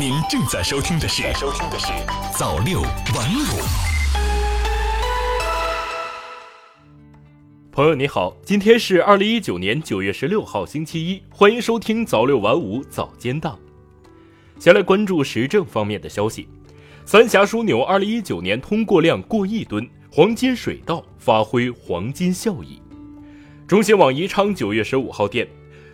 您正在收听的是收听的是早六晚五。朋友你好，今天是二零一九年九月十六号星期一，欢迎收听早六晚五早间档。先来关注时政方面的消息，三峡枢纽二零一九年通过量过亿吨，黄金水稻发挥黄金效益。中新网宜昌九月十五号电。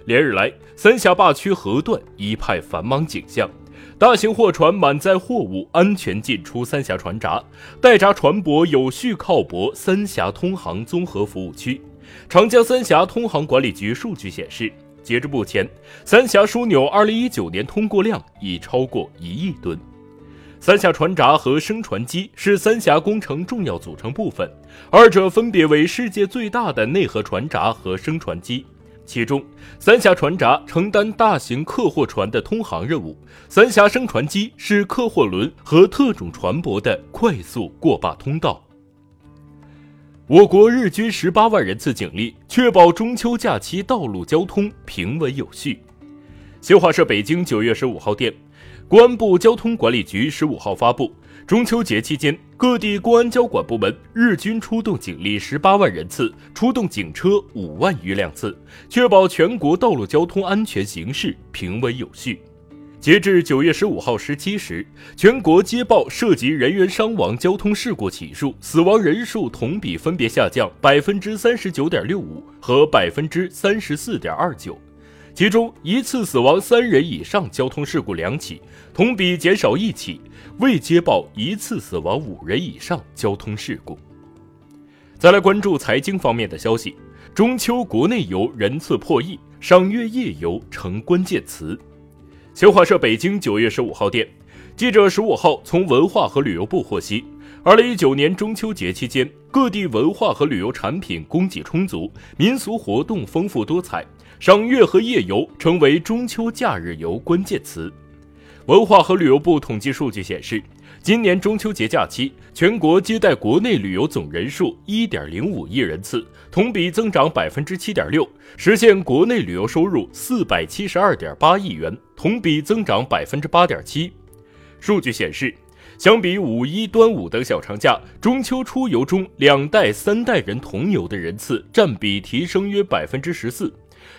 连日来，三峡坝区河段一派繁忙景象，大型货船满载货物安全进出三峡船闸，待闸船舶有序靠泊三峡通航综合服务区。长江三峡通航管理局数据显示，截至目前，三峡枢纽2019年通过量已超过一亿吨。三峡船闸和升船机是三峡工程重要组成部分，二者分别为世界最大的内河船闸和升船机。其中，三峡船闸承担大型客货船的通航任务，三峡升船机是客货轮和特种船舶的快速过坝通道。我国日均十八万人次警力，确保中秋假期道路交通平稳有序。新华社北京九月十五号电，公安部交通管理局十五号发布。中秋节期间，各地公安交管部门日均出动警力十八万人次，出动警车五万余辆次，确保全国道路交通安全形势平稳有序。截至九月十五号十七时，全国接报涉及人员伤亡交通事故起数、死亡人数同比分别下降百分之三十九点六五和百分之三十四点二九。其中，一次死亡三人以上交通事故两起，同比减少一起；未接报一次死亡五人以上交通事故。再来关注财经方面的消息，中秋国内游人次破亿，赏月夜游成关键词。新华社北京九月十五号电，记者十五号从文化和旅游部获悉。二零一九年中秋节期间，各地文化和旅游产品供给充足，民俗活动丰富多彩，赏月和夜游成为中秋假日游关键词。文化和旅游部统计数据显示，今年中秋节假期，全国接待国内旅游总人数一点零五亿人次，同比增长百分之七点六，实现国内旅游收入四百七十二点八亿元，同比增长百分之八点七。数据显示。相比五一、端午等小长假，中秋出游中两代、三代人同游的人次占比提升约百分之十四，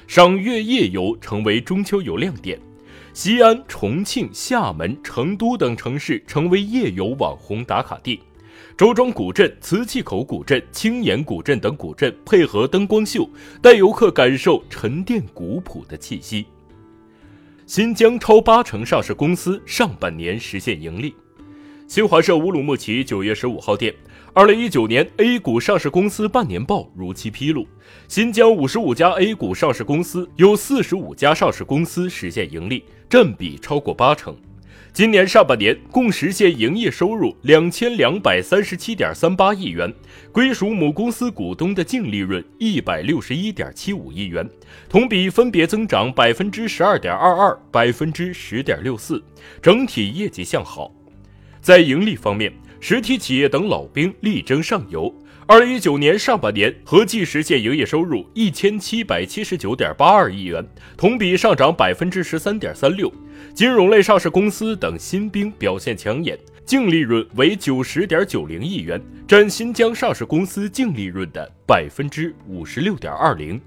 赏月夜游成为中秋游亮点。西安、重庆、厦门、成都等城市成为夜游网红打卡地，周庄古镇、磁器口古镇、青岩古镇等古镇配合灯光秀，带游客感受沉淀古朴的气息。新疆超八成上市公司上半年实现盈利。新华社乌鲁木齐九月十五号电，二零一九年 A 股上市公司半年报如期披露，新疆五十五家 A 股上市公司有四十五家上市公司实现盈利，占比超过八成。今年上半年共实现营业收入两千两百三十七点三八亿元，归属母公司股东的净利润一百六十一点七五亿元，同比分别增长百分之十二点二二、百分之十点六四，整体业绩向好。在盈利方面，实体企业等老兵力争上游。二零一九年上半年合计实现营业收入一千七百七十九点八二亿元，同比上涨百分之十三点三六。金融类上市公司等新兵表现抢眼，净利润为九十点九零亿元，占新疆上市公司净利润的百分之五十六点二零。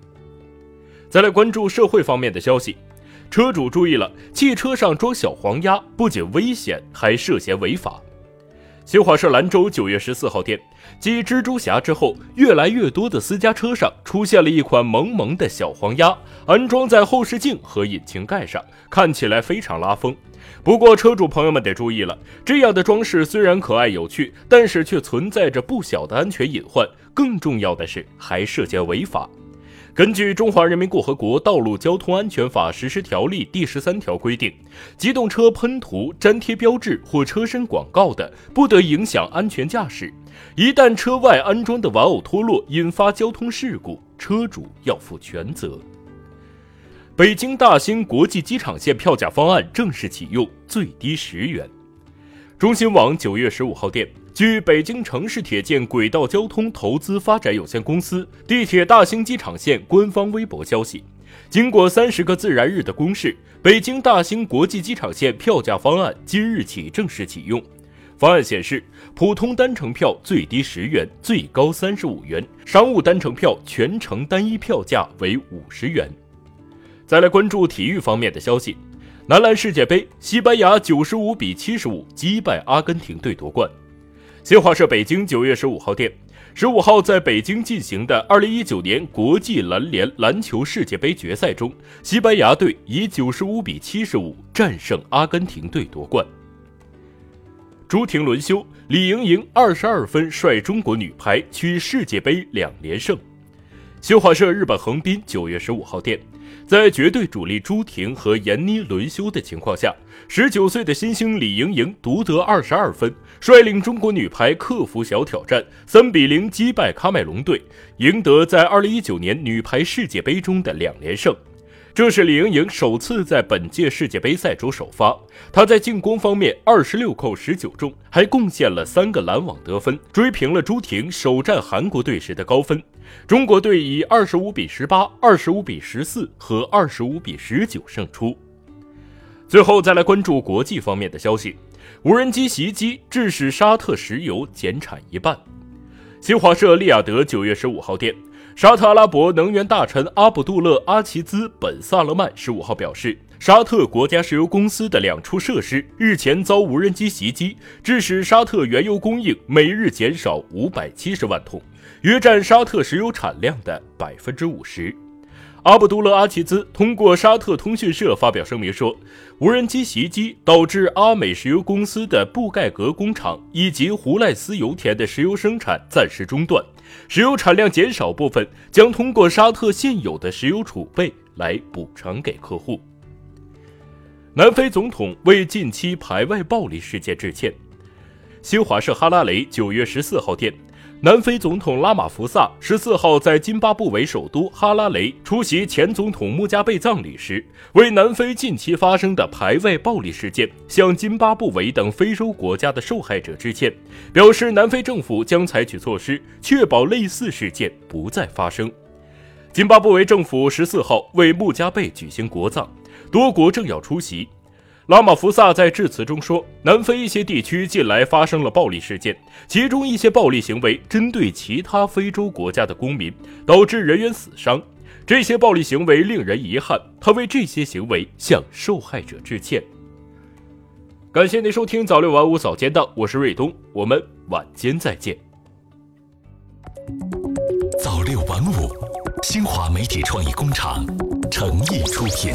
再来关注社会方面的消息。车主注意了，汽车上装小黄鸭不仅危险，还涉嫌违法。新华社兰州九月十四号电，继蜘蛛侠之后，越来越多的私家车上出现了一款萌萌的小黄鸭，安装在后视镜和引擎盖上，看起来非常拉风。不过，车主朋友们得注意了，这样的装饰虽然可爱有趣，但是却存在着不小的安全隐患，更重要的是还涉嫌违法。根据《中华人民共和国道路交通安全法实施条例》第十三条规定，机动车喷涂、粘贴标志或车身广告的，不得影响安全驾驶。一旦车外安装的玩偶脱落，引发交通事故，车主要负全责。北京大兴国际机场线票价方案正式启用，最低十元。中新网九月十五号电。据北京城市铁建轨道交通投资发展有限公司地铁大兴机场线官方微博消息，经过三十个自然日的公示，北京大兴国际机场线票价方案今日起正式启用。方案显示，普通单程票最低十元，最高三十五元；商务单程票全程单一票价为五十元。再来关注体育方面的消息，男篮世界杯，西班牙九十五比七十五击败阿根廷队夺冠。新华社北京九月十五号电，十五号在北京进行的二零一九年国际篮联篮球世界杯决赛中，西班牙队以九十五比七十五战胜阿根廷队夺冠。朱婷轮休，李盈莹二十二分率中国女排取世界杯两连胜。新华社日本横滨九月十五号电。在绝对主力朱婷和闫妮轮休的情况下，十九岁的新星李盈莹独得二十二分，率领中国女排克服小挑战，三比零击败喀麦隆队，赢得在二零一九年女排世界杯中的两连胜。这是李盈莹首次在本届世界杯赛中首发。她在进攻方面二十六扣十九中，还贡献了三个拦网得分，追平了朱婷首战韩国队时的高分。中国队以二十五比十八、二十五比十四和二十五比十九胜出。最后再来关注国际方面的消息：无人机袭击致使沙特石油减产一半。新华社利雅得九月十五号电，沙特阿拉伯能源大臣阿卜杜勒·阿齐兹·本·萨勒曼十五号表示，沙特国家石油公司的两处设施日前遭无人机袭击，致使沙特原油供应每日减少五百七十万桶。约占沙特石油产量的百分之五十。阿卜杜勒·阿齐兹通过沙特通讯社发表声明说，无人机袭击导致阿美石油公司的布盖格工厂以及胡赖斯油田的石油生产暂时中断，石油产量减少部分将通过沙特现有的石油储备来补偿给客户。南非总统为近期排外暴力事件致歉。新华社哈拉雷九月十四号电。南非总统拉马福萨十四号在津巴布韦首都哈拉雷出席前总统穆加贝葬礼时，为南非近期发生的排外暴力事件向津巴布韦等非洲国家的受害者致歉，表示南非政府将采取措施确保类似事件不再发生。津巴布韦政府十四号为穆加贝举行国葬，多国政要出席。拉马福萨在致辞中说：“南非一些地区近来发生了暴力事件，其中一些暴力行为针对其他非洲国家的公民，导致人员死伤。这些暴力行为令人遗憾，他为这些行为向受害者致歉。”感谢您收听早六晚五早间档，我是瑞东，我们晚间再见。早六晚五，新华媒体创意工厂诚意出品。